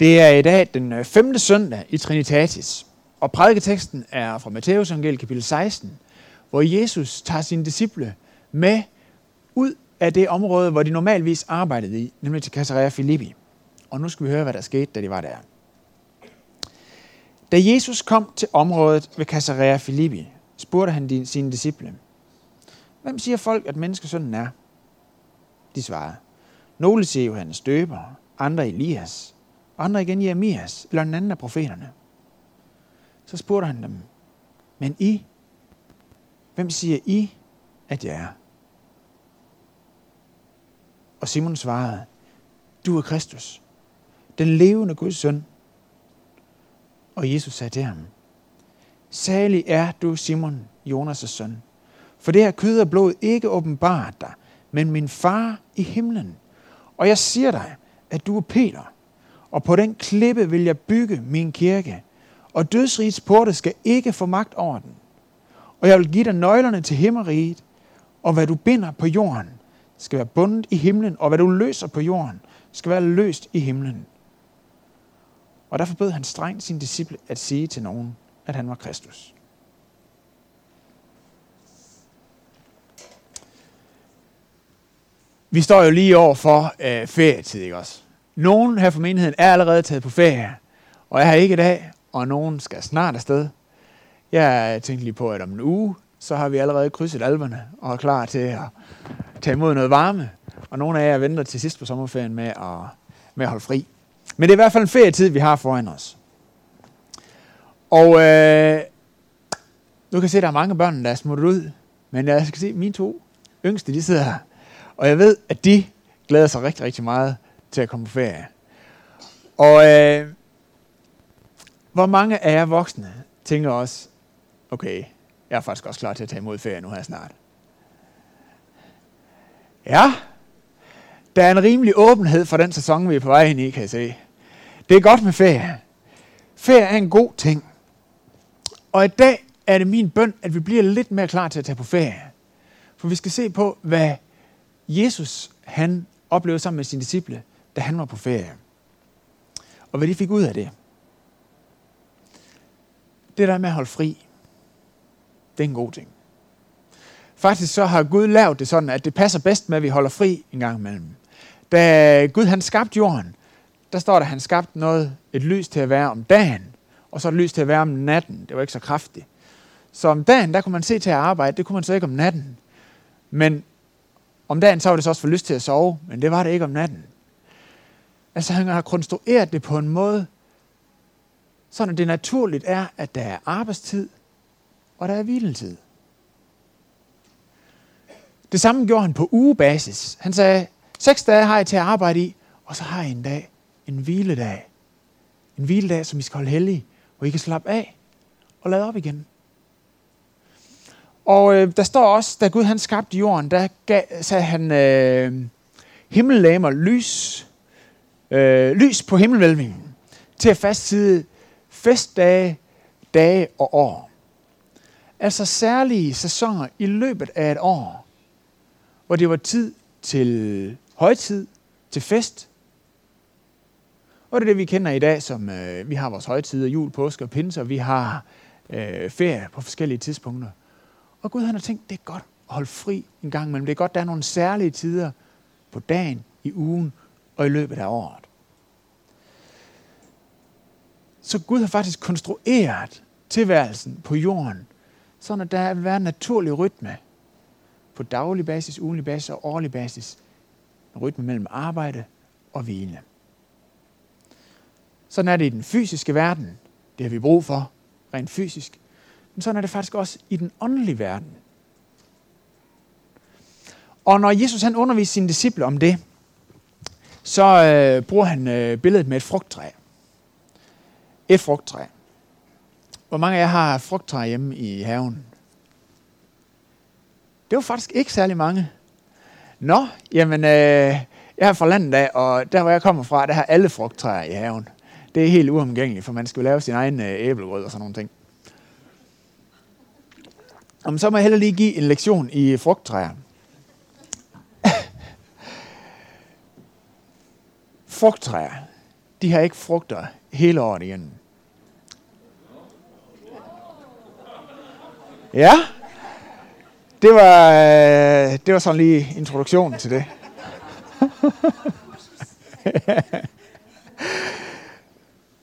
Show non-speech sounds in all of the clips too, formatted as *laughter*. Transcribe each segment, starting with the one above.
Det er i dag den øh, 5. søndag i Trinitatis, og prædiketeksten er fra Matthæus evangeliet kapitel 16, hvor Jesus tager sine disciple med ud af det område, hvor de normalvis arbejdede i, nemlig til Caesarea Philippi. Og nu skal vi høre, hvad der skete, da de var der. Da Jesus kom til området ved Caesarea Philippi, spurgte han sine disciple, Hvem siger folk, at menneskesønnen er? De svarede, Nogle siger Johannes døber, andre Elias, andre igen Jeremias, eller en anden af profeterne. Så spurgte han dem, men I, hvem siger I, at jeg er? Og Simon svarede, du er Kristus, den levende Guds søn. Og Jesus sagde til ham, Salig er du, Simon, Jonas' søn, for det her kød og blod ikke åbenbart dig, men min far i himlen. Og jeg siger dig, at du er Peter, og på den klippe vil jeg bygge min kirke, og dødsrigets porte skal ikke få magt over den. Og jeg vil give dig nøglerne til himmeriget, og hvad du binder på jorden, skal være bundet i himlen, og hvad du løser på jorden, skal være løst i himlen. Og derfor bød han strengt sin disciple at sige til nogen, at han var Kristus. Vi står jo lige over for øh, ferietid, ikke også? Nogen her fra menigheden er allerede taget på ferie, og jeg har ikke i dag, og nogen skal snart afsted. Jeg tænkte lige på, at om en uge, så har vi allerede krydset alberne og er klar til at tage imod noget varme. Og nogle af jer venter til sidst på sommerferien med at, med at holde fri. Men det er i hvert fald en ferietid, vi har foran os. Og øh, nu kan jeg se, at der er mange børn, der er smuttet ud. Men jeg skal se, at mine to yngste, de sidder her. Og jeg ved, at de glæder sig rigtig, rigtig meget til at komme på ferie. Og øh, hvor mange af jer voksne tænker også, okay, jeg er faktisk også klar til at tage imod ferie nu her snart. Ja, der er en rimelig åbenhed for den sæson, vi er på vej ind i, kan jeg se. Det er godt med ferie. Ferie er en god ting. Og i dag er det min bøn, at vi bliver lidt mere klar til at tage på ferie. For vi skal se på, hvad Jesus han oplevede sammen med sine disciple, da han var på ferie. Og hvad de fik ud af det. Det der med at holde fri, det er en god ting. Faktisk så har Gud lavet det sådan, at det passer bedst med, at vi holder fri en gang imellem. Da Gud han skabte jorden, der står der, at han skabte noget, et lys til at være om dagen, og så et lys til at være om natten. Det var ikke så kraftigt. Så om dagen, der kunne man se til at arbejde, det kunne man så ikke om natten. Men om dagen, så var det så også for lyst til at sove, men det var det ikke om natten. Altså han har konstrueret det på en måde, sådan det naturligt er, at der er arbejdstid, og der er hviletid. Det samme gjorde han på ugebasis. Han sagde, seks dage har jeg til at arbejde i, og så har jeg en dag, en hviledag. En hviledag, som I skal holde hellig, hvor I kan slappe af og lade op igen. Og øh, der står også, da Gud han skabte jorden, der gav, sagde han øh, himmellæmer lys, øh, lys på himmelvælvingen til at fastside festdage, dage og år. Altså særlige sæsoner i løbet af et år, hvor det var tid til højtid, til fest. Og det er det, vi kender i dag, som øh, vi har vores højtider, jul, påske og pinse, og vi har øh, ferie på forskellige tidspunkter. Og Gud han har tænkt, det er godt at holde fri en gang imellem. Det er godt, der er nogle særlige tider på dagen, i ugen og i løbet af året. Så Gud har faktisk konstrueret tilværelsen på jorden, sådan at der vil være en naturlig rytme på daglig basis, ugenlig basis og årlig basis. En rytme mellem arbejde og hvile. Sådan er det i den fysiske verden. Det har vi brug for, rent fysisk. Men sådan er det faktisk også i den åndelige verden. Og når Jesus han underviser sine disciple om det, så øh, bruger han øh, billedet med et frugttræ. Et frugttræ. Hvor mange af jer har frugttræ hjemme i haven? Det var faktisk ikke særlig mange. Nå, jamen, øh, jeg er fra landet af, og der hvor jeg kommer fra, der har alle frugttræer i haven. Det er helt uomgængeligt, for man skal lave sin egen øh, æblegrød og sådan nogle ting. Om så må jeg heller lige give en lektion i frugttræer. Frugttræer, de har ikke frugter hele året igen. Ja, det var, øh, det var sådan lige introduktionen til det. *laughs*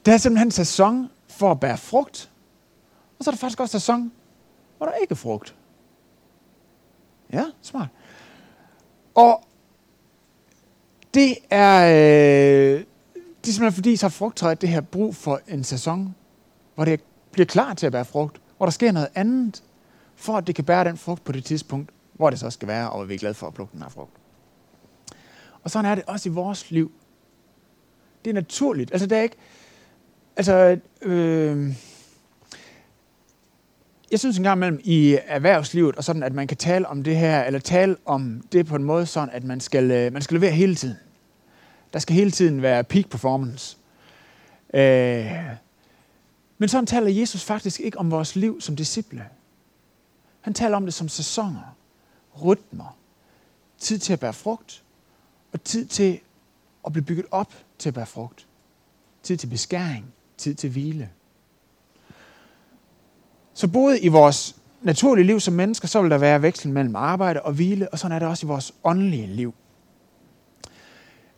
det er simpelthen sæson for at bære frugt. Og så er der faktisk også sæson, hvor der ikke er frugt. Ja, smart. Og det er, øh, det er simpelthen fordi, så har frugttræet det her brug for en sæson, hvor det bliver klar til at bære frugt, hvor der sker noget andet, for at det kan bære den frugt på det tidspunkt, hvor det så skal være, og vi er glade for at plukke den her frugt. Og sådan er det også i vores liv. Det er naturligt. Altså, det er ikke... Altså, øh, jeg synes engang mellem i erhvervslivet, og sådan, at man kan tale om det her, eller tale om det på en måde sådan, at man skal, øh, man skal levere hele tiden. Der skal hele tiden være peak performance. Øh, men sådan taler Jesus faktisk ikke om vores liv som disciple. Han taler om det som sæsoner, rytmer, tid til at bære frugt, og tid til at blive bygget op til at bære frugt. Tid til beskæring, tid til hvile. Så både i vores naturlige liv som mennesker, så vil der være vekslen mellem arbejde og hvile, og sådan er det også i vores åndelige liv.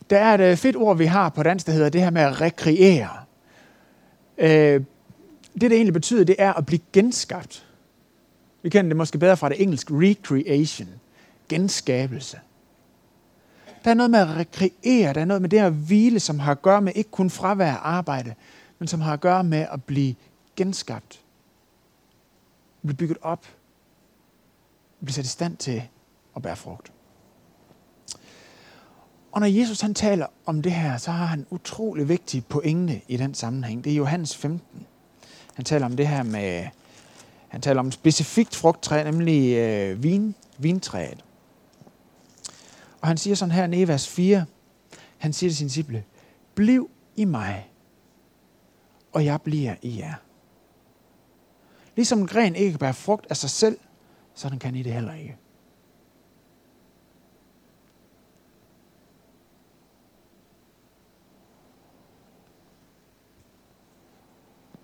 Der er et øh, fedt ord, vi har på dansk, der hedder det her med at rekreere. Øh, det, det egentlig betyder, det er at blive genskabt. Vi kender det måske bedre fra det engelske recreation, genskabelse. Der er noget med at rekreere, der er noget med det at hvile, som har at gøre med ikke kun fravær af arbejde, men som har at gøre med at blive genskabt. Blive bygget op. Blive sat i stand til at bære frugt. Og når Jesus han taler om det her, så har han utrolig vigtige pointe i den sammenhæng. Det er Johannes 15. Han taler om det her med, han taler om et specifikt frugttræ, nemlig øh, vin, vintræet. Og han siger sådan her i vers 4, han siger til sin disciple, bliv i mig, og jeg bliver i jer. Ligesom en gren ikke kan bære frugt af sig selv, sådan kan I det heller ikke.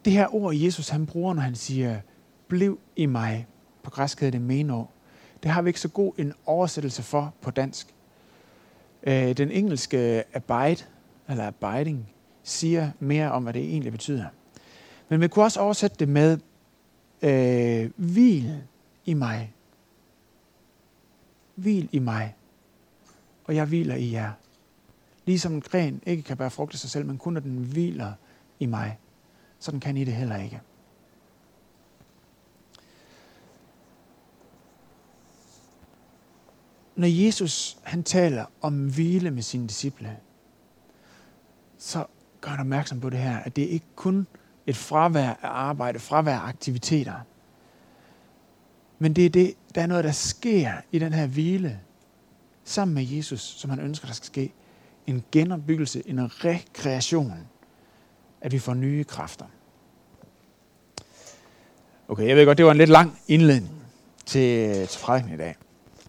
Det her ord, Jesus han bruger, når han siger, bliv i mig, på græsk hedder det menor, det har vi ikke så god en oversættelse for på dansk. Øh, den engelske abide, eller abiding, siger mere om, hvad det egentlig betyder. Men vi kunne også oversætte det med øh, hvil i mig. Hvil i mig, og jeg hviler i jer. Ligesom en gren ikke kan bære frugt af sig selv, men kun når den hviler i mig, sådan kan I det heller ikke. Når Jesus han taler om hvile med sine disciple, så gør han opmærksom på det her, at det ikke kun et fravær af arbejde, fravær af aktiviteter. Men det er det, der er noget, der sker i den her hvile, sammen med Jesus, som han ønsker, der skal ske. En genopbyggelse, en rekreation, at vi får nye kræfter. Okay, jeg ved godt, det var en lidt lang indledning til, til prædiken i dag.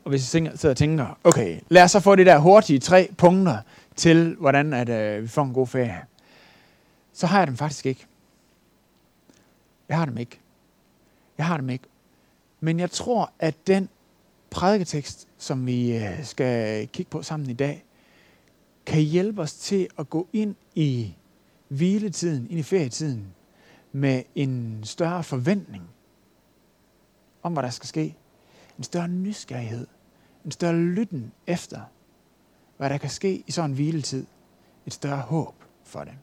Og hvis I sidder og tænker, okay, lad os så få de der hurtige tre punkter til, hvordan at, øh, vi får en god ferie. Så har jeg dem faktisk ikke. Jeg har dem ikke. Jeg har dem ikke. Men jeg tror, at den prædiketekst, som vi øh, skal kigge på sammen i dag, kan hjælpe os til at gå ind i hviletiden, ind i ferietiden, med en større forventning om, hvad der skal ske. En større nysgerrighed. En større lytten efter, hvad der kan ske i sådan en hviletid. Et større håb for det.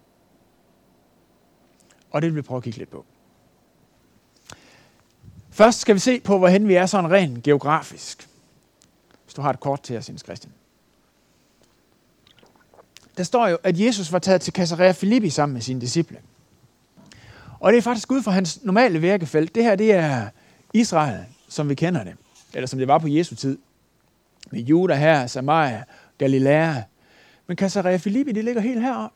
Og det vil vi prøve at kigge lidt på. Først skal vi se på, hvorhen vi er sådan rent geografisk. Hvis du har et kort til os, Jens Christian. Der står jo, at Jesus var taget til Caesarea Philippi sammen med sine disciple. Og det er faktisk ud fra hans normale virkefelt. Det her, det er Israel, som vi kender det. Eller som det var på Jesu tid. Med Juda her, Samaria, Galilea. Men Caesarea Philippi, det ligger helt herop.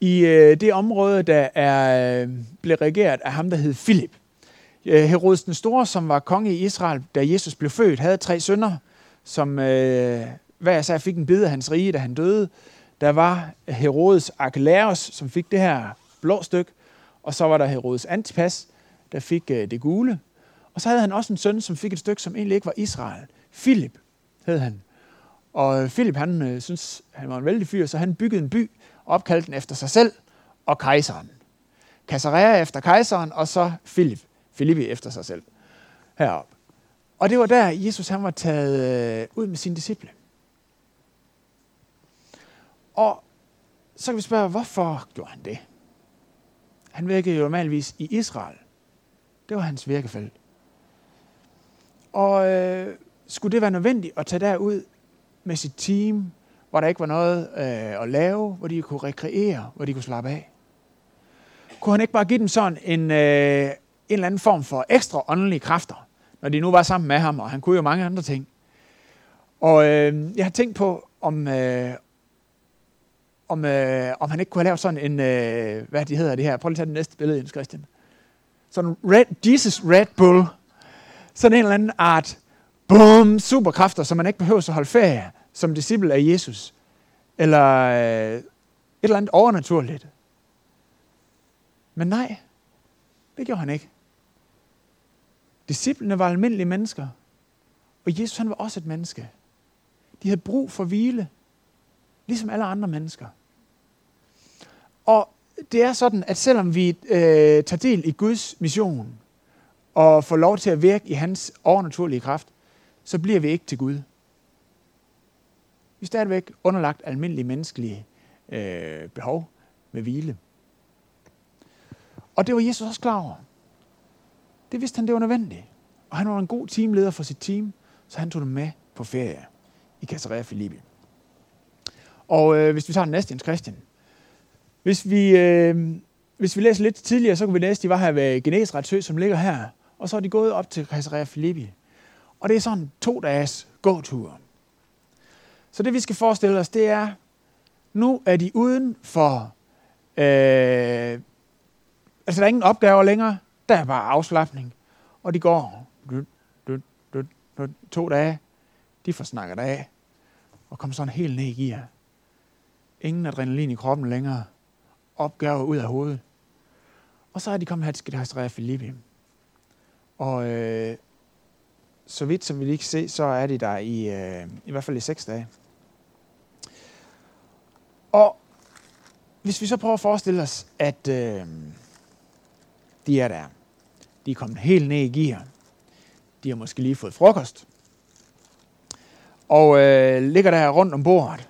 i øh, det område, der er, øh, blev regeret af ham, der hed Filip. Øh, Herodes den Store, som var konge i Israel, da Jesus blev født, havde tre sønner, som øh, væs så jeg fik en bid af hans rige, da han døde. Der var Herodes Archelaus, som fik det her blå stykke, og så var der Herodes Antipas, der fik øh, det gule. Og så havde han også en søn, som fik et stykke, som egentlig ikke var Israel. Philip hed han. Og Philip, han øh, synes, han var en vældig fyr, så han byggede en by, og opkaldte den efter sig selv og kejseren. Caesarea efter kejseren, og så Philip, Filippi efter sig selv herop. Og det var der, Jesus han var taget øh, ud med sine disciple. Og så kan vi spørge, hvorfor gjorde han det? Han virkede jo normalvis i Israel. Det var hans virkefelt. Og øh, skulle det være nødvendigt at tage derud med sit team, hvor der ikke var noget øh, at lave, hvor de kunne rekreere, hvor de kunne slappe af? Kunne han ikke bare give dem sådan en, øh, en eller anden form for ekstra åndelige kræfter, når de nu var sammen med ham, og han kunne jo mange andre ting. Og øh, jeg har tænkt på, om, øh, om, øh, om han ikke kunne have lavet sådan en, øh, hvad de hedder det her, prøv lige at tage det næste billede, Jens Christian. Sådan Red, Jesus Red Bull. Sådan en eller anden art, bum, superkræfter, som man ikke behøver at holde ferie som disciple af Jesus. Eller øh, et eller andet overnaturligt. Men nej, det gjorde han ikke. Disciplene var almindelige mennesker, og Jesus han var også et menneske. De havde brug for hvile, ligesom alle andre mennesker. Og det er sådan, at selvom vi øh, tager del i Guds mission, og får lov til at virke i hans overnaturlige kraft, så bliver vi ikke til Gud. Vi er stadigvæk underlagt almindelige menneskelige øh, behov med hvile. Og det var Jesus også klar over. Det vidste han, det var nødvendigt. Og han var en god teamleder for sit team, så han tog dem med på ferie i Caesarea Philippi. Og øh, hvis vi tager den næste, Jens Christian. Hvis vi, øh, hvis vi læser lidt tidligere, så kan vi læse, at de var her ved Genesrets sø, som ligger her. Og så er de gået op til Caesarea Philippi. Og det er sådan to dages gåtur. Så det vi skal forestille os, det er, nu er de uden for øh, Altså, der er ingen opgaver længere. Der er bare afslappning. Og de går to dage. De får snakket af. Og kommer sådan helt ned i gear. Ingen adrenalin i kroppen længere. Opgaver ud af hovedet. Og så er de kommet her til Gedastræa Filippi. Og øh, så vidt som vi lige kan se, så er de der i, øh, i hvert fald i seks dage. Og hvis vi så prøver at forestille os, at øh, de er der. De er kommet helt ned i gear. De har måske lige fået frokost. Og øh, ligger der rundt om bordet.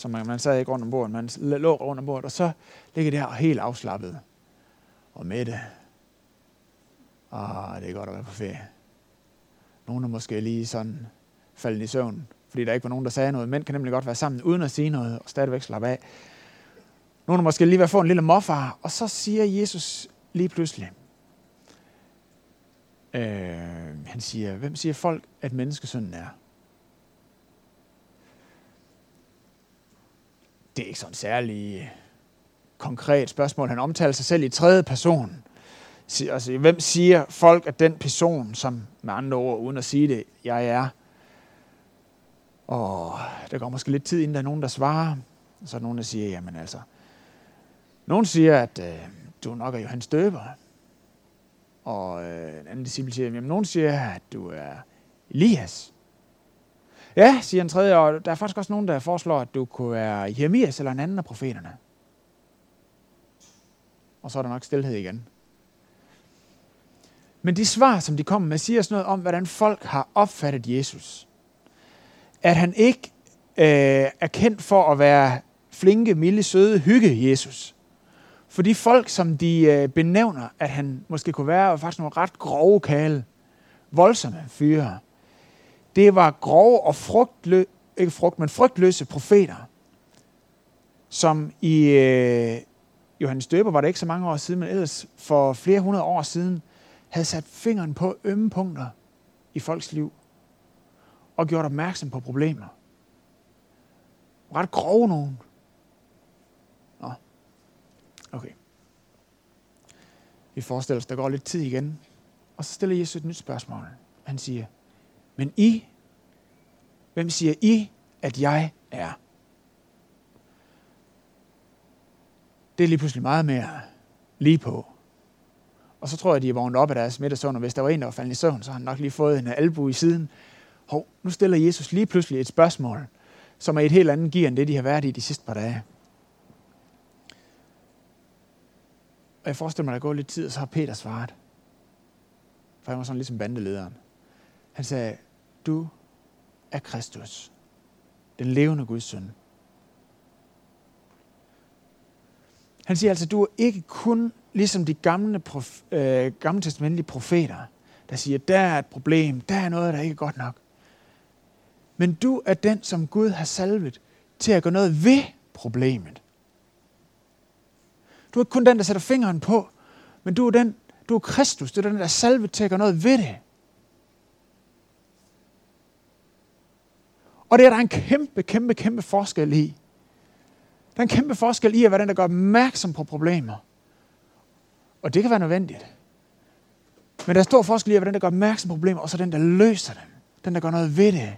Så man, man sad ikke rundt om bordet, man lå rundt om bordet. Og så ligger der helt afslappet. Og med det. Ah, det er godt at være på ferie. Nogle er måske lige sådan faldet i søvn, fordi der ikke var nogen, der sagde noget. Mænd kan nemlig godt være sammen uden at sige noget, og stadigvæk slappe af. Nogle er måske lige ved at få en lille morfar, og så siger Jesus lige pludselig, øh, han siger, hvem siger folk, at menneskesønnen er? Det er ikke sådan særlig øh, konkret spørgsmål. Han omtaler sig selv i tredje person. Altså, hvem siger folk, at den person, som med andre ord, uden at sige det, jeg er? Og der går måske lidt tid, inden der er nogen, der svarer. Og så er der nogen, der siger, jamen altså, nogen siger, at øh, du nok er Johannes Døber. Og øh, en anden disciple siger, jamen nogen siger, at du er Elias. Ja, siger en tredje, og der er faktisk også nogen, der foreslår, at du kunne være Jeremias eller en anden af profeterne. Og så er der nok stillhed igen. Men de svar, som de kommer med, siger sådan noget om, hvordan folk har opfattet Jesus. At han ikke øh, er kendt for at være flinke, milde, søde, hygge Jesus. For de folk, som de øh, benævner, at han måske kunne være, var faktisk nogle ret grove kale, voldsomme fyre. Det var grove og frugtlø, ikke frugt, men frygtløse profeter, som i øh, Johannes Døber var det ikke så mange år siden, men ellers for flere hundrede år siden, havde sat fingeren på ømme punkter i folks liv og gjort opmærksom på problemer. Ret grove nogen. Okay. Vi forestiller os, der går lidt tid igen. Og så stiller Jesus et nyt spørgsmål. Han siger, men I, hvem siger I, at jeg er? det er lige pludselig meget mere lige på. Og så tror jeg, de er vågnet op af deres middagssøvn, og hvis der var en, der var faldet i søvn, så har han nok lige fået en albu i siden. Hov, nu stiller Jesus lige pludselig et spørgsmål, som er et helt andet gear, end det, de har været i de sidste par dage. Og jeg forestiller mig, at der går lidt tid, og så har Peter svaret. For han var sådan ligesom bandelederen. Han sagde, du er Kristus, den levende Guds søn. Han siger altså, du er ikke kun ligesom de gamle, prof, øh, gamle testamentlige profeter, der siger, der er et problem, der er noget, der ikke er godt nok. Men du er den, som Gud har salvet til at gøre noget ved problemet. Du er ikke kun den, der sætter fingeren på, men du er den, du er Kristus, du er den, der er salvet til at gøre noget ved det. Og det er der en kæmpe, kæmpe, kæmpe forskel i. Der er en kæmpe forskel i at være den, der gør opmærksom på problemer. Og det kan være nødvendigt. Men der er stor forskel i at være den, der gør opmærksom på problemer, og så den, der løser dem. Den, der gør noget ved det.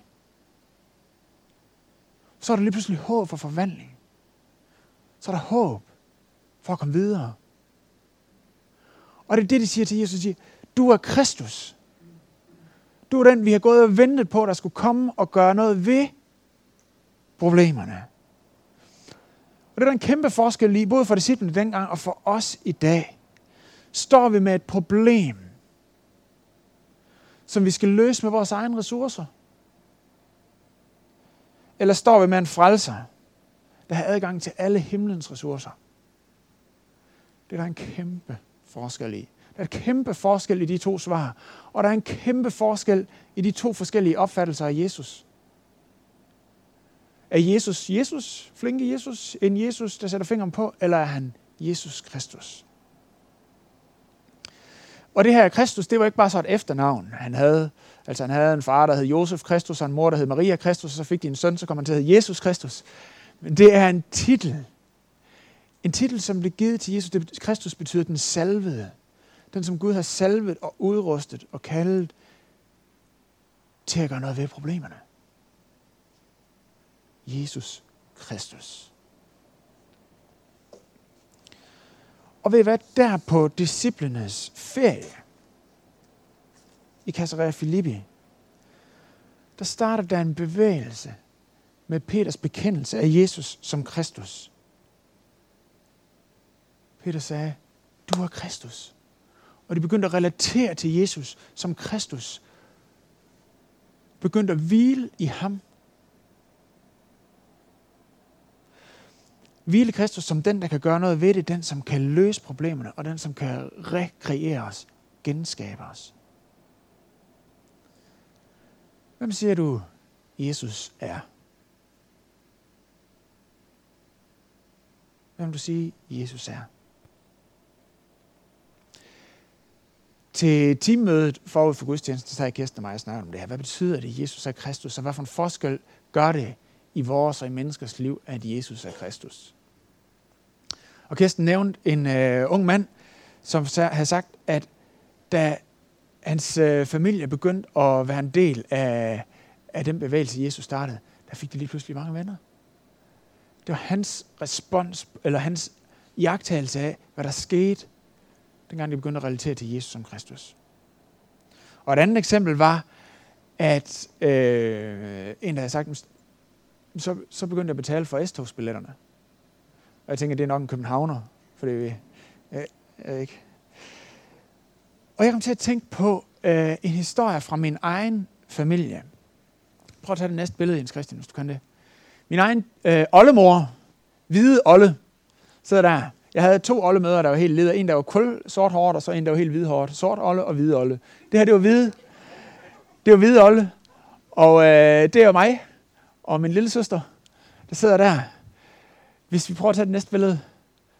Så er der lige pludselig håb for forvandling. Så er der håb for at komme videre. Og det er det, de siger til Jesus. De siger, du er Kristus. Du er den, vi har gået og ventet på, der skulle komme og gøre noget ved problemerne. Og det er der en kæmpe forskel i, både for disciplene dengang og for os i dag. Står vi med et problem, som vi skal løse med vores egne ressourcer? Eller står vi med en frelser, der har adgang til alle himlens ressourcer? Det er der en kæmpe forskel i. Der er kæmpe forskel i de to svar. Og der er en kæmpe forskel i de to forskellige opfattelser af Jesus. Er Jesus Jesus, flinke Jesus, en Jesus, der sætter fingeren på, eller er han Jesus Kristus? Og det her Kristus, det var ikke bare så et efternavn. Han havde, altså han havde en far, der hed Josef Kristus, og en mor, der hed Maria Kristus, og så fik de en søn, så kom han til at hedde Jesus Kristus. Men det er en titel. En titel, som blev givet til Jesus. Det, Kristus betyder den salvede. Den, som Gud har salvet og udrustet og kaldet til at gøre noget ved problemerne. Jesus Kristus. Og ved I hvad? Der på disciplenes ferie i Caesarea Filippi, der starter der en bevægelse med Peters bekendelse af Jesus som Kristus. Peter sagde, du er Kristus. Og de begyndte at relatere til Jesus som Kristus. Begyndte at hvile i ham Hvile Kristus som den, der kan gøre noget ved det, den, som kan løse problemerne, og den, som kan rekreere os, genskabe os. Hvem siger du, Jesus er? Hvem du sige, Jesus er? Til teammødet forud for gudstjenesten, så sagde Kirsten og mig og snakkede om det her. Hvad betyder det, Jesus er Kristus, og hvad for en forskel gør det i vores og i menneskers liv, at Jesus er Kristus. Og Kirsten nævnte en øh, ung mand, som havde sagt, at da hans øh, familie begyndte at være en del af, af den bevægelse, Jesus startede, der fik de lige pludselig mange venner. Det var hans respons, eller hans jagttagelse af, hvad der skete, dengang de begyndte at relatere til Jesus som Kristus. Og et andet eksempel var, at øh, en, der havde sagt, så, så begyndte jeg at betale for S-togsbilletterne. Og jeg tænker, det er nok en københavner, for det er jeg, ikke. Og jeg kom til at tænke på øh, en historie fra min egen familie. Prøv at tage det næste billede, Jens Christian, hvis du kan det. Min egen øh, oldemor, hvide Olle, sidder der. Jeg havde to oldemøder, der var helt leder. En, der var kul sort hårdt, og så en, der var helt hvid hårdt. Sort olde og hvid olde. Det her, det var hvide. Det var hvide olde. Og øh, det er jo mig og min lille søster, der sidder der. Hvis vi prøver at tage det næste billede,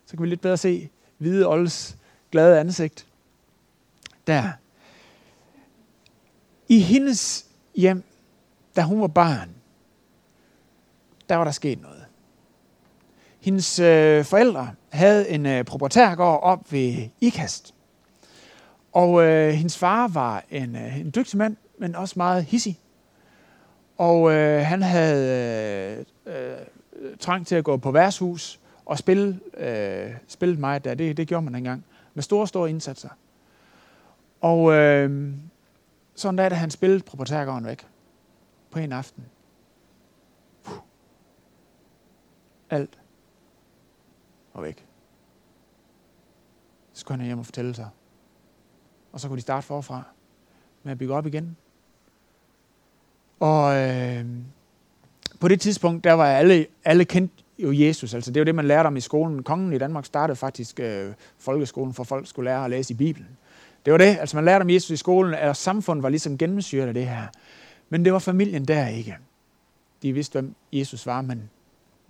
så kan vi lidt bedre se hvide oldes glade ansigt. Der. I hendes hjem, da hun var barn, der var der sket noget. Hendes øh, forældre havde en øh, proprietærgård op ved Ikast. Og øh, hendes far var en, øh, en dygtig mand, men også meget hissig. Og øh, han havde øh, øh, trang til at gå på værtshus, og spille, øh, spille mig der. Det, det gjorde man engang. Med store, store indsatser. Og øh, sådan da, da han spillede proprietærgården væk. På en aften. Puh. Alt og væk. Så skulle han hjem og fortælle sig. Og så kunne de starte forfra med at bygge op igen. Og øh, på det tidspunkt, der var alle, alle kendt jo Jesus. Altså det var det, man lærte om i skolen. Kongen i Danmark startede faktisk øh, folkeskolen, for folk skulle lære at læse i Bibelen. Det var det. Altså man lærte om Jesus i skolen, og samfundet var ligesom gennemsyret af det her. Men det var familien der ikke. De vidste, hvem Jesus var, men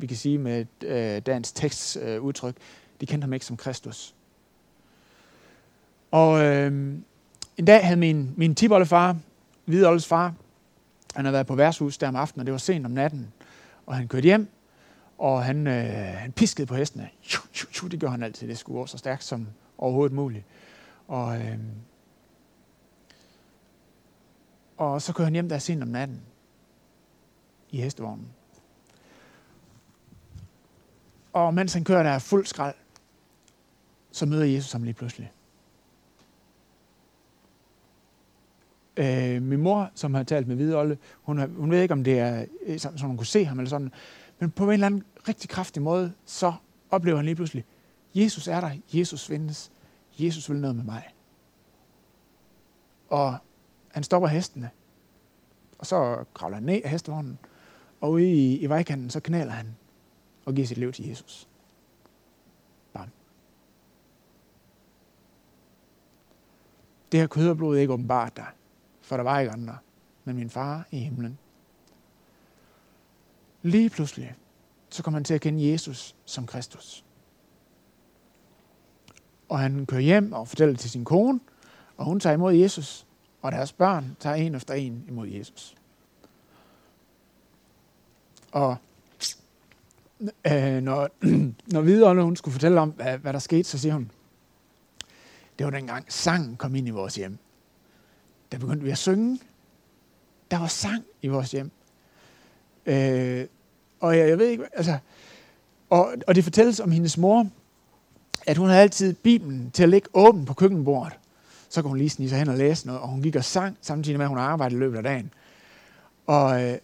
vi kan sige med øh, dagens tekstudtryk, øh, udtryk, de kendte ham ikke som Kristus. Og øh, en dag havde min, min tiboldefar, Hvidoldes far, han havde været på værtshus der om aftenen, og det var sent om natten. Og han kørte hjem, og han, øh, han piskede på hestene. Det gør han altid. Det skulle gå så stærkt som overhovedet muligt. Og, øh, og så kører han hjem der sent om natten i hestevognen. Og mens han kører der fuld skrald, så møder Jesus ham lige pludselig. Øh, min mor, som har talt med Hvideolde, hun, har, hun ved ikke, om det er øh, sådan, så hun kunne se ham eller sådan, men på en eller anden rigtig kraftig måde, så oplever han lige pludselig, Jesus er der, Jesus findes, Jesus vil noget med mig. Og han stopper hestene, og så kravler han ned af hestevognen, og ude i, i vejkanten, så knæler han og give sit liv til Jesus. Bam. Det her kød og blod ikke åbenbart der, for der var ikke andre, men min far i himlen. Lige pludselig, så kommer han til at kende Jesus som Kristus. Og han kører hjem og fortæller til sin kone, og hun tager imod Jesus, og deres børn tager en efter en imod Jesus. Og øh, når, *clears throat* når videre, hun skulle fortælle om, hvad, hvad der skete, så siger hun, det var dengang sangen kom ind i vores hjem. Der begyndte vi at synge. Der var sang i vores hjem. Øh, og jeg, jeg ved ikke, altså, og, og det fortælles om hendes mor, at hun havde altid Bibelen til at ligge åben på køkkenbordet. Så kunne hun lige snige sig hen og læse noget, og hun gik og sang, samtidig med, at hun arbejdede i løbet af dagen. Og, øh,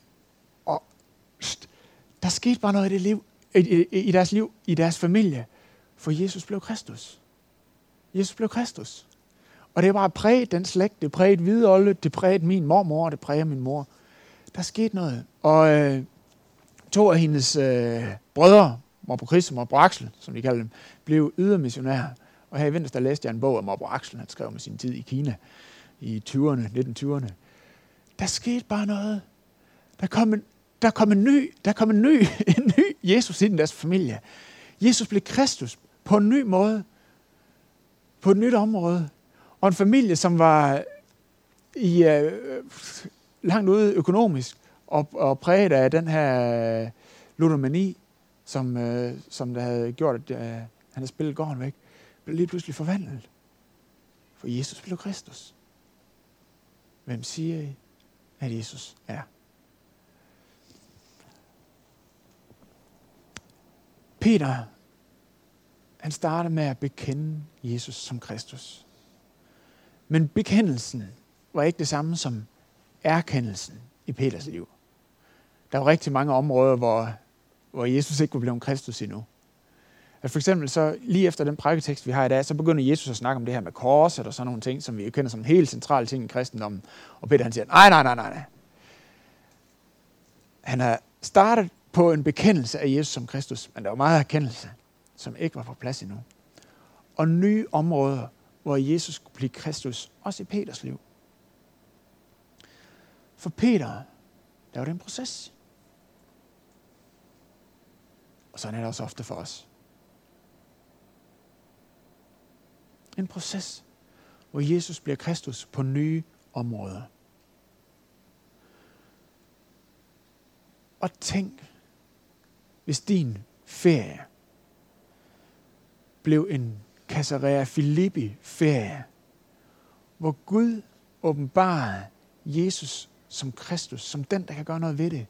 og der skete bare noget i det liv, i, i, i deres liv, i deres familie, for Jesus blev Kristus. Jesus blev Kristus. Og det var bare præget den slægt, det præget Hvidolde, det præget min mormor, det præger min mor. Der skete noget. Og øh, to af hendes øh, brødre, Morbo Chris og Morbo Axel, som de kalder dem, blev ydermissionærer. Og her i vinter, der læste jeg en bog om Morbo Axel, han skrev om sin tid i Kina i 20'erne, 1920'erne. Der skete bare noget. Der kom en, der kom en ny, der kom en ny, *laughs* en ny Jesus ind i deres familie. Jesus blev Kristus på en ny måde, på et nyt område. Og en familie, som var i, øh, langt ude økonomisk, og, og præget af den her ludomani, som, øh, som der havde gjort, at øh, han havde spillet gården væk, blev lige pludselig forvandlet. For Jesus blev Kristus. Hvem siger I, at Jesus er? Peter, han starter med at bekende Jesus som Kristus. Men bekendelsen var ikke det samme som erkendelsen i Peters liv. Der var rigtig mange områder, hvor, hvor Jesus ikke var blevet Kristus endnu. At for eksempel så lige efter den prædiketekst, vi har i dag, så begynder Jesus at snakke om det her med korset og sådan nogle ting, som vi jo kender som en helt central ting i kristendommen. Og Peter han siger, nej, nej, nej, nej, nej. Han har startet på en bekendelse af Jesus som Kristus, men der var meget erkendelse, som ikke var på plads endnu. Og nye områder, hvor Jesus skulle blive Kristus, også i Peters liv. For Peter, der var det en proces. Og sådan er det også ofte for os. En proces, hvor Jesus bliver Kristus på nye områder. Og tænk, hvis din ferie blev en Caesarea Filippi ferie, hvor Gud åbenbarede Jesus som Kristus, som den, der kan gøre noget ved det,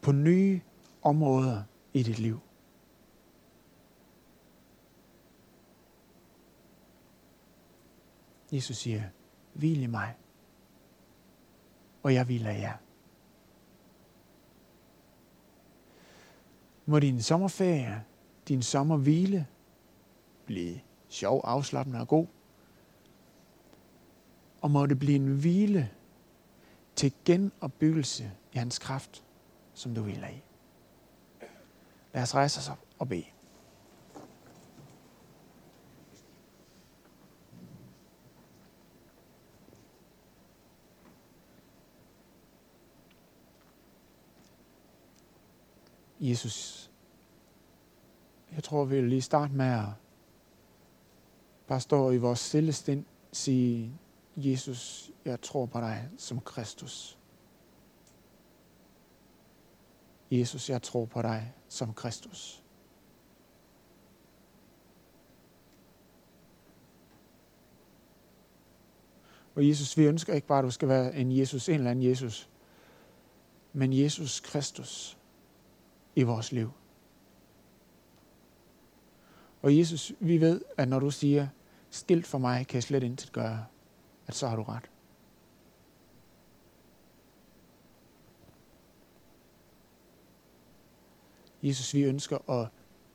på nye områder i dit liv. Jesus siger, hvil i mig, og jeg hviler jer. Må din sommerferie, din sommerhvile blive sjov, afslappende og god. Og må det blive en hvile til genopbyggelse i hans kraft, som du hviler i. Lad os rejse os op og bede. Jesus, jeg tror, vi vil lige starte med at bare stå i vores stille sind, sige, Jesus, jeg tror på dig som Kristus. Jesus, jeg tror på dig som Kristus. Og Jesus, vi ønsker ikke bare, at du skal være en Jesus, en eller anden Jesus, men Jesus Kristus i vores liv. Og Jesus, vi ved, at når du siger, stilt for mig kan jeg slet intet gøre, at så har du ret. Jesus, vi ønsker at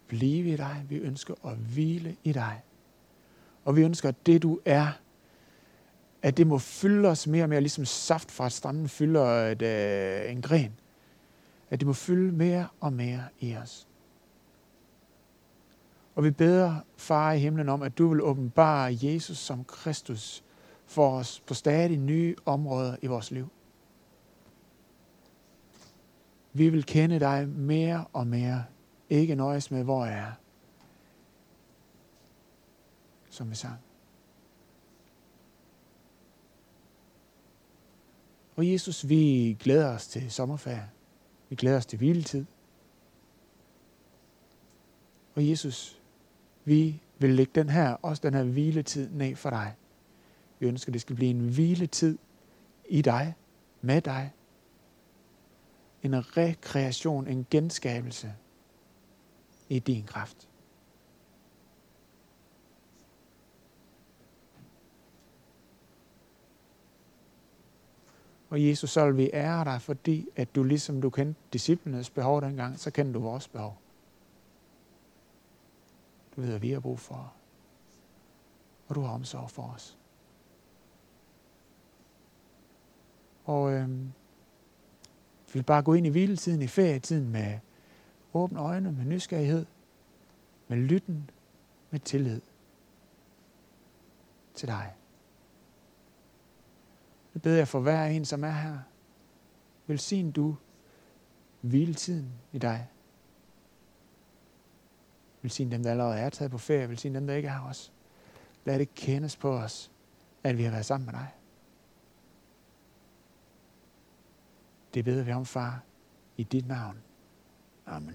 blive i dig. Vi ønsker at hvile i dig. Og vi ønsker, at det du er, at det må fylde os mere og mere, ligesom saft fra et stammen fylder et, øh, en gren. At det må fylde mere og mere i os. Og vi beder, far i himlen, om, at du vil åbenbare Jesus som Kristus for os på stadig nye områder i vores liv. Vi vil kende dig mere og mere. Ikke nøjes med, hvor jeg er. Som vi sang. Og Jesus, vi glæder os til sommerferie. Vi glæder os til hviletid. Og Jesus, vi vil lægge den her, også den her hviletid ned for dig. Vi ønsker, at det skal blive en hviletid i dig, med dig. En rekreation, en genskabelse i din kraft. Og Jesus, så vil vi ære dig, fordi at du ligesom du kendte disciplenes behov dengang, så kender du vores behov. Du ved, at vi har brug for. Og du har omsorg for os. Og øh, vi vil bare gå ind i hviletiden, i ferietiden med åbne øjne, med nysgerrighed, med lytten, med tillid til dig. Det beder jeg for hver en, som er her. Velsign du hviletiden i dig. Velsign dem, der allerede er taget på ferie. Velsign dem, der ikke er os. Lad det kendes på os, at vi har været sammen med dig. Det beder vi om, far, i dit navn. Amen.